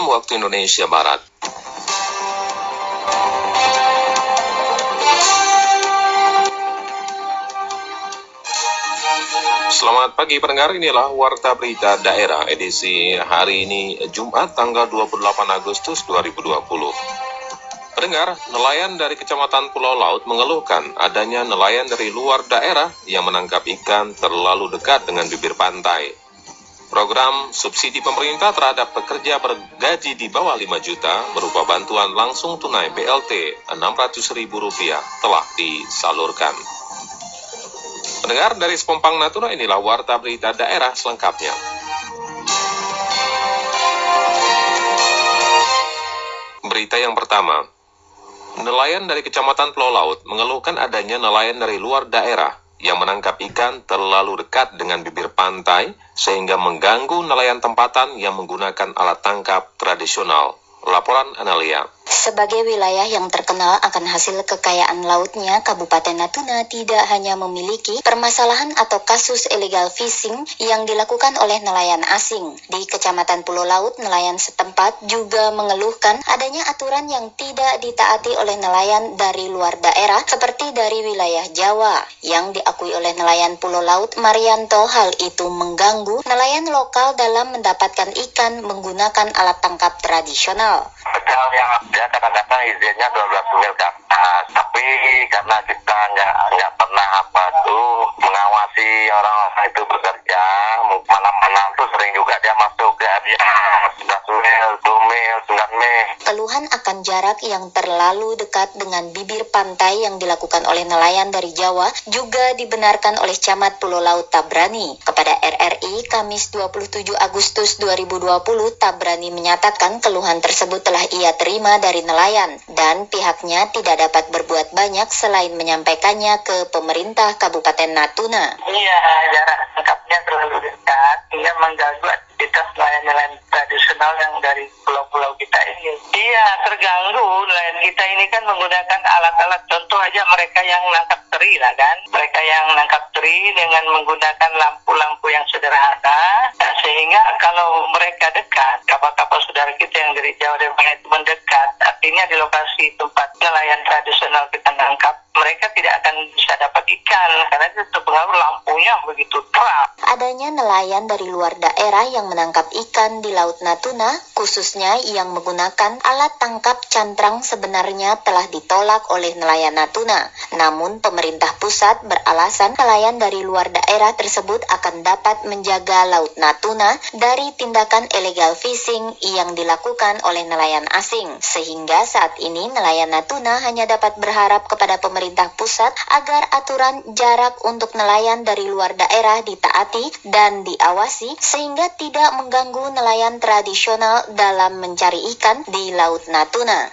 waktu Indonesia Barat. Selamat pagi pendengar, inilah Warta Berita Daerah edisi hari ini Jumat tanggal 28 Agustus 2020. Pendengar, nelayan dari Kecamatan Pulau Laut mengeluhkan adanya nelayan dari luar daerah yang menangkap ikan terlalu dekat dengan bibir pantai. Program subsidi pemerintah terhadap pekerja bergaji di bawah 5 juta berupa bantuan langsung tunai BLT Rp600.000 telah disalurkan. Pendengar dari Sepompang Natuna inilah warta berita daerah selengkapnya. Berita yang pertama, nelayan dari Kecamatan Pulau Laut mengeluhkan adanya nelayan dari luar daerah yang menangkap ikan terlalu dekat dengan bibir pantai sehingga mengganggu nelayan tempatan yang menggunakan alat tangkap tradisional. Laporan Analia. Sebagai wilayah yang terkenal akan hasil kekayaan lautnya, Kabupaten Natuna tidak hanya memiliki permasalahan atau kasus illegal fishing yang dilakukan oleh nelayan asing. Di Kecamatan Pulau Laut, nelayan setempat juga mengeluhkan adanya aturan yang tidak ditaati oleh nelayan dari luar daerah seperti dari wilayah Jawa. Yang diakui oleh nelayan Pulau Laut Marianto, hal itu mengganggu nelayan lokal dalam mendapatkan ikan menggunakan alat tangkap tradisional yang ada kadang-kadang izinnya 12 mil ke atas tapi karena kita nggak nggak pernah apa tuh mengawasi orang-orang itu bekerja malam-malam tuh sering juga dia masuk ke dia sudah mil, 2 mil, 9 mil keluhan akan jarak yang terlalu dekat dengan bibir pantai yang dilakukan oleh nelayan dari Jawa juga dibenarkan oleh Camat Pulau Laut Tabrani. Kepada RRI Kamis 27 Agustus 2020, Tabrani menyatakan keluhan tersebut telah ia terima dari nelayan dan pihaknya tidak dapat berbuat banyak selain menyampaikannya ke pemerintah Kabupaten Natuna. Iya, jarak tangkapnya terlalu dekat hingga mengganggu aktivitas nelayan-nelayan tradisional yang dari pulau-pulau kita ini. Iya, terganggu. Nelayan kita ini kan menggunakan alat-alat. Contoh aja mereka yang nangkap teri lah kan. Mereka yang nangkap teri dengan menggunakan lampu-lampu yang sederhana. Sehingga kalau mereka dekat, kapal-kapal saudara kita yang dari Jawa dan Bangka itu mendekat, artinya di lokasi tempat nelayan tradisional kita nangkap, mereka tidak akan bisa dapat ikan karena itu terpengaruh lampunya begitu terang. Adanya nelayan dari luar daerah yang menangkap ikan di Laut Natuna, khususnya yang menggunakan alat tangkap cantrang sebenarnya telah ditolak oleh nelayan Natuna. Namun pemerintah pusat beralasan nelayan dari luar daerah tersebut akan dapat menjaga Laut Natuna dari tindakan illegal fishing yang dilakukan oleh nelayan asing. Sehingga saat ini nelayan Natuna hanya dapat berharap kepada pemerintah pusat agar aturan jarak untuk nelayan dari luar daerah ditaati dan diawasi sehingga tidak mengganggu nelayan tradisional dalam mencari ikan di Laut Natuna.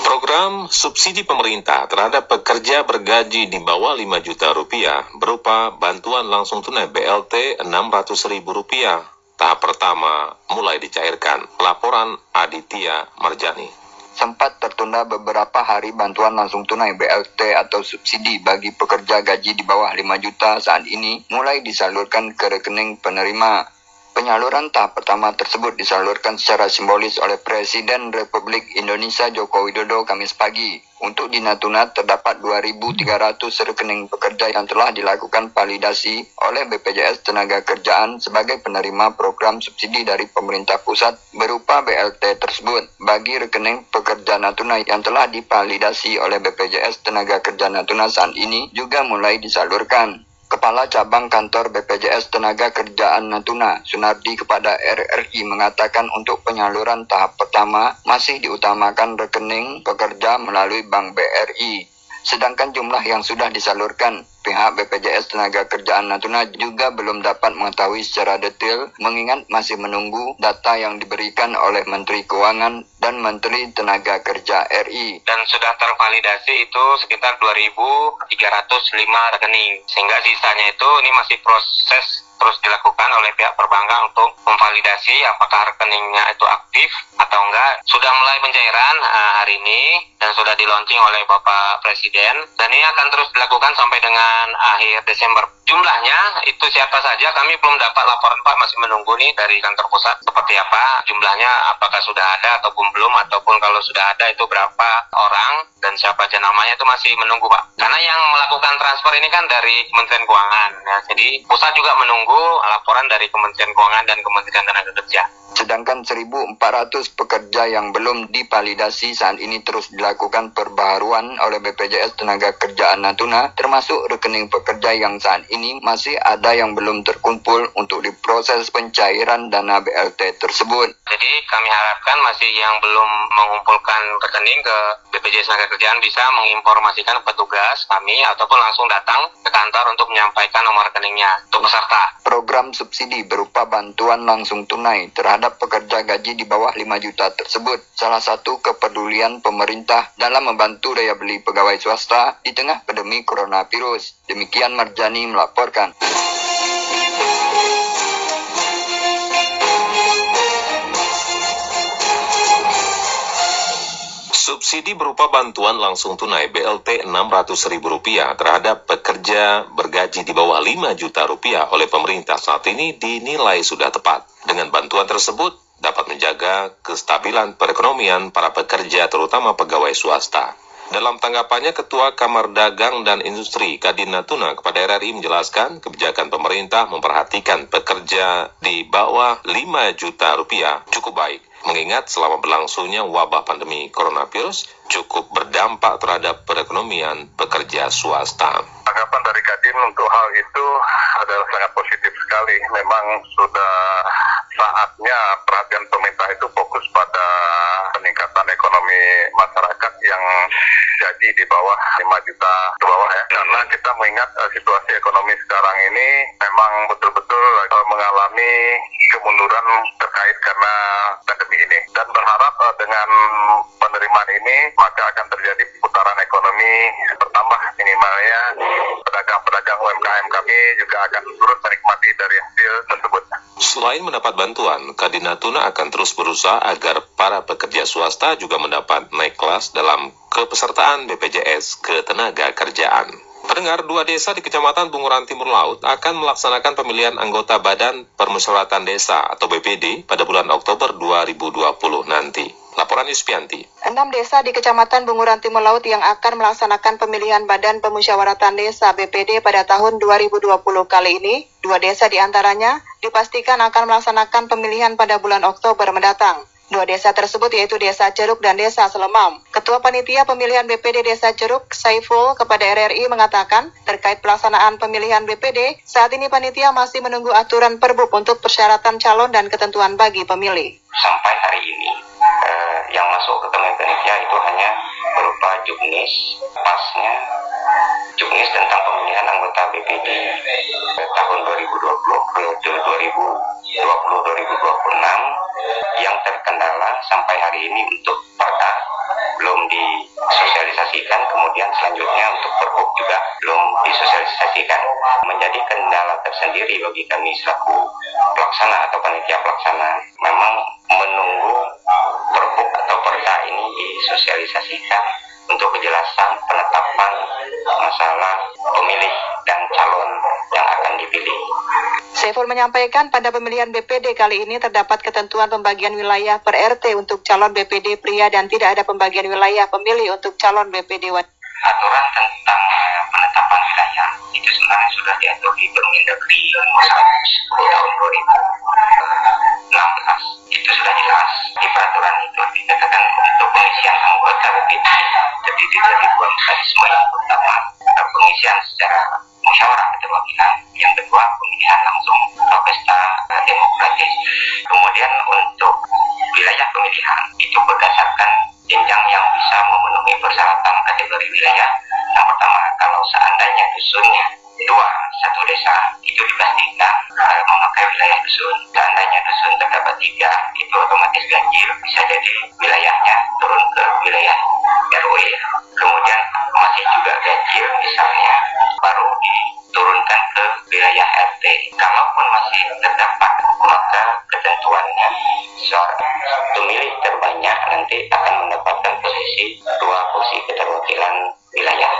Program subsidi pemerintah terhadap pekerja bergaji di bawah 5 juta rupiah berupa bantuan langsung tunai BLT 600 ribu rupiah. Tahap pertama mulai dicairkan. Laporan Aditya Marjani sempat tertunda beberapa hari bantuan langsung tunai BLT atau subsidi bagi pekerja gaji di bawah 5 juta saat ini mulai disalurkan ke rekening penerima. Penyaluran tahap pertama tersebut disalurkan secara simbolis oleh Presiden Republik Indonesia Joko Widodo Kamis pagi. Untuk di Natuna terdapat 2.300 rekening pekerja yang telah dilakukan validasi oleh BPJS Tenaga Kerjaan sebagai penerima program subsidi dari pemerintah pusat berupa BLT tersebut. Bagi rekening pekerja Natuna yang telah divalidasi oleh BPJS Tenaga Kerja Natuna saat ini juga mulai disalurkan. Kepala Cabang Kantor BPJS Tenaga Kerjaan Natuna, Sunardi kepada RRI mengatakan untuk penyaluran tahap pertama masih diutamakan rekening pekerja melalui Bank BRI. Sedangkan jumlah yang sudah disalurkan, pihak BPJS Tenaga Kerjaan Natuna juga belum dapat mengetahui secara detail mengingat masih menunggu data yang diberikan oleh Menteri Keuangan dan Menteri Tenaga Kerja RI. Dan sudah tervalidasi itu sekitar 2.305 rekening, sehingga sisanya itu ini masih proses terus dilakukan oleh pihak perbankan untuk memvalidasi apakah rekeningnya itu aktif atau enggak. Sudah mulai pencairan uh, hari ini dan sudah di launching oleh Bapak Presiden dan ini akan terus dilakukan sampai dengan akhir Desember. Jumlahnya itu siapa saja kami belum dapat laporan Pak masih menunggu nih dari kantor pusat seperti apa jumlahnya apakah sudah ada ataupun belum ataupun kalau sudah ada itu berapa orang dan siapa aja namanya itu masih menunggu Pak. Karena yang melakukan transfer ini kan dari Kementerian Keuangan ya. Jadi pusat juga menunggu laporan dari Kementerian Keuangan dan Kementerian Tenaga Kerja. Sedangkan 1.400 pekerja yang belum divalidasi saat ini terus dilakukan perbaharuan oleh BPJS Tenaga Kerjaan Natuna, termasuk rekening pekerja yang saat ini masih ada yang belum terkumpul untuk diproses pencairan dana BLT tersebut. Jadi kami harapkan masih yang belum mengumpulkan rekening ke BPJS Tenaga Kerjaan bisa menginformasikan petugas kami ataupun langsung datang ke kantor untuk menyampaikan nomor rekeningnya untuk peserta. Program subsidi berupa bantuan langsung tunai terhadap pekerja gaji di bawah 5 juta tersebut salah satu kepedulian pemerintah dalam membantu daya beli pegawai swasta di tengah pandemi coronavirus. Demikian Marjani melaporkan. Subsidi berupa bantuan langsung tunai BLT Rp600.000 terhadap pekerja bergaji di bawah 5 juta rupiah oleh pemerintah saat ini dinilai sudah tepat. Dengan bantuan tersebut dapat menjaga kestabilan perekonomian para pekerja terutama pegawai swasta. Dalam tanggapannya, Ketua Kamar Dagang dan Industri Kadin Natuna kepada RRI menjelaskan kebijakan pemerintah memperhatikan pekerja di bawah 5 juta rupiah cukup baik mengingat selama berlangsungnya wabah pandemi coronavirus cukup berdampak terhadap perekonomian pekerja swasta. Tanggapan dari Kadin untuk hal itu adalah sangat positif sekali. Memang sudah saatnya perhatian pemerintah itu fokus pada peningkatan ekonomi masyarakat yang jadi di bawah 5 juta ke bawah ya. Karena kita mengingat uh, situasi ekonomi sekarang ini memang betul-betul uh, mengalami kemunduran terkait karena pandemi ini. Dan berharap uh, dengan penerimaan ini maka akan terjadi putaran ekonomi bertambah minimalnya pedagang-pedagang UMKM kami juga akan turut menikmati dari hasil tersebut. Selain mendapat bantuan, Kadin Natuna akan terus berusaha agar para pekerja swasta juga mendapat naik kelas dalam kepesertaan BPJS Ketenaga Kerjaan. Pendengar dua desa di Kecamatan Bunguran Timur Laut akan melaksanakan pemilihan anggota Badan Permusyawaratan Desa atau BPD pada bulan Oktober 2020 nanti. Laporan Yuspianti. Enam desa di Kecamatan Bunguran Timur Laut yang akan melaksanakan pemilihan Badan Pemusyawaratan Desa BPD pada tahun 2020 kali ini, dua desa di antaranya dipastikan akan melaksanakan pemilihan pada bulan Oktober mendatang. Dua desa tersebut yaitu Desa Ceruk dan Desa Selemam. Ketua Panitia Pemilihan BPD Desa Ceruk, Saiful, kepada RRI mengatakan, terkait pelaksanaan pemilihan BPD, saat ini panitia masih menunggu aturan perbuk untuk persyaratan calon dan ketentuan bagi pemilih. Sampai hari ini, yang masuk ke Kementerian Panitia itu hanya berupa juknis, pasnya, juknis tentang pemilihan anggota BPD tahun 2020 periode 2020-2026 yang terkendala sampai hari ini untuk perda belum disosialisasikan kemudian selanjutnya untuk perbuk juga belum disosialisasikan. Menjadi kendala tersendiri bagi kami selaku pelaksana atau panitia pelaksana memang menunggu ini disosialisasikan untuk kejelasan penetapan masalah pemilih dan calon yang akan dipilih. Saiful menyampaikan pada pemilihan BPD kali ini terdapat ketentuan pembagian wilayah per RT untuk calon BPD pria dan tidak ada pembagian wilayah pemilih untuk calon BPD wanita. Aturan tentang penetapan wilayah itu sebenarnya sudah diatur di Permendagri 10 tahun 2016. Itu sudah jelas di peraturan itu mekanisme yang pertama pengisian secara musyawarah keterwakilan, yang kedua pemilihan langsung atau pesta demokratis. Kemudian untuk wilayah pemilihan itu berdasarkan jenjang yang bisa memenuhi persyaratan kategori wilayah. Yang pertama, kalau seandainya dusunnya dua satu desa itu dipastikan uh, memakai wilayah dusun. Seandainya dusun terdapat tiga, itu otomatis ganjil. Bisa jadi wilayahnya turun ke wilayah RW. Kemudian masih juga ganjil misalnya baru diturunkan ke wilayah RT. Kalaupun masih terdampak maka ketentuannya seorang pemilih terbanyak nanti akan mendapatkan posisi dua kursi keterwakilan wilayah.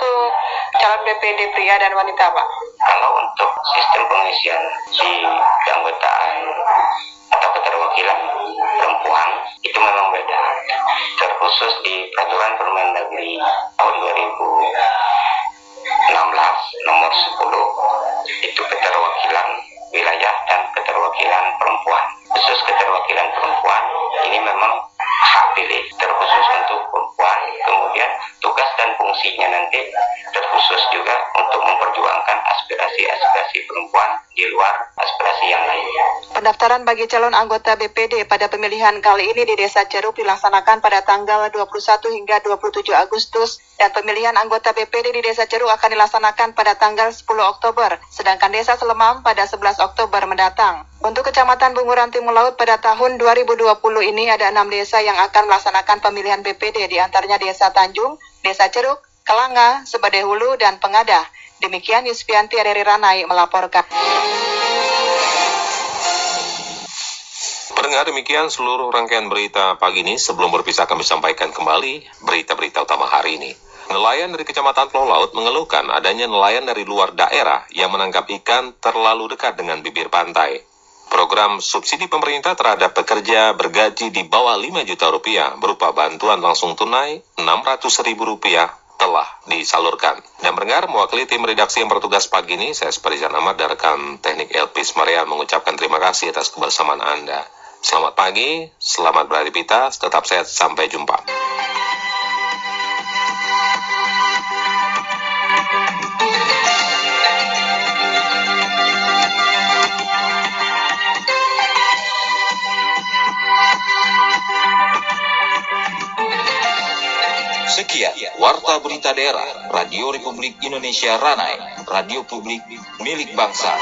Untuk calon BPD pria dan wanita, Pak? Kalau untuk sistem pengisian di keanggotaan atau keterwakilan perempuan itu memang beda. Terkhusus di peraturan Permendagri tahun 2016 nomor 10 itu keterwakilan wilayah dan keterwakilan perempuan. Khusus keterwakilan perempuan ini memang hak pilih terkhusus untuk perempuan. Pendaftaran bagi calon anggota BPD pada pemilihan kali ini di Desa Ceruk dilaksanakan pada tanggal 21 hingga 27 Agustus dan pemilihan anggota BPD di Desa Ceruk akan dilaksanakan pada tanggal 10 Oktober, sedangkan Desa Selemam pada 11 Oktober mendatang. Untuk Kecamatan Bunguran Timur Laut pada tahun 2020 ini ada enam desa yang akan melaksanakan pemilihan BPD, di antaranya Desa Tanjung, Desa Ceruk, Kelanga, Sebadehulu, dan Pengadah. Demikian Yuspianti Aderi Ranai melaporkan. Pendengar demikian seluruh rangkaian berita pagi ini. Sebelum berpisah kami sampaikan kembali berita-berita utama hari ini. Nelayan dari Kecamatan Pulau Laut mengeluhkan adanya nelayan dari luar daerah yang menangkap ikan terlalu dekat dengan bibir pantai. Program subsidi pemerintah terhadap pekerja bergaji di bawah 5 juta rupiah berupa bantuan langsung tunai 600 ribu rupiah telah disalurkan. Dan mendengar mewakili tim redaksi yang bertugas pagi ini, saya Sparijan Ahmad dan rekan teknik Elpis Marian mengucapkan terima kasih atas kebersamaan Anda. Selamat pagi, selamat beraktivitas, tetap sehat, sampai jumpa. Sekian Warta Berita Daerah Radio Republik Indonesia Ranai Radio Publik milik bangsa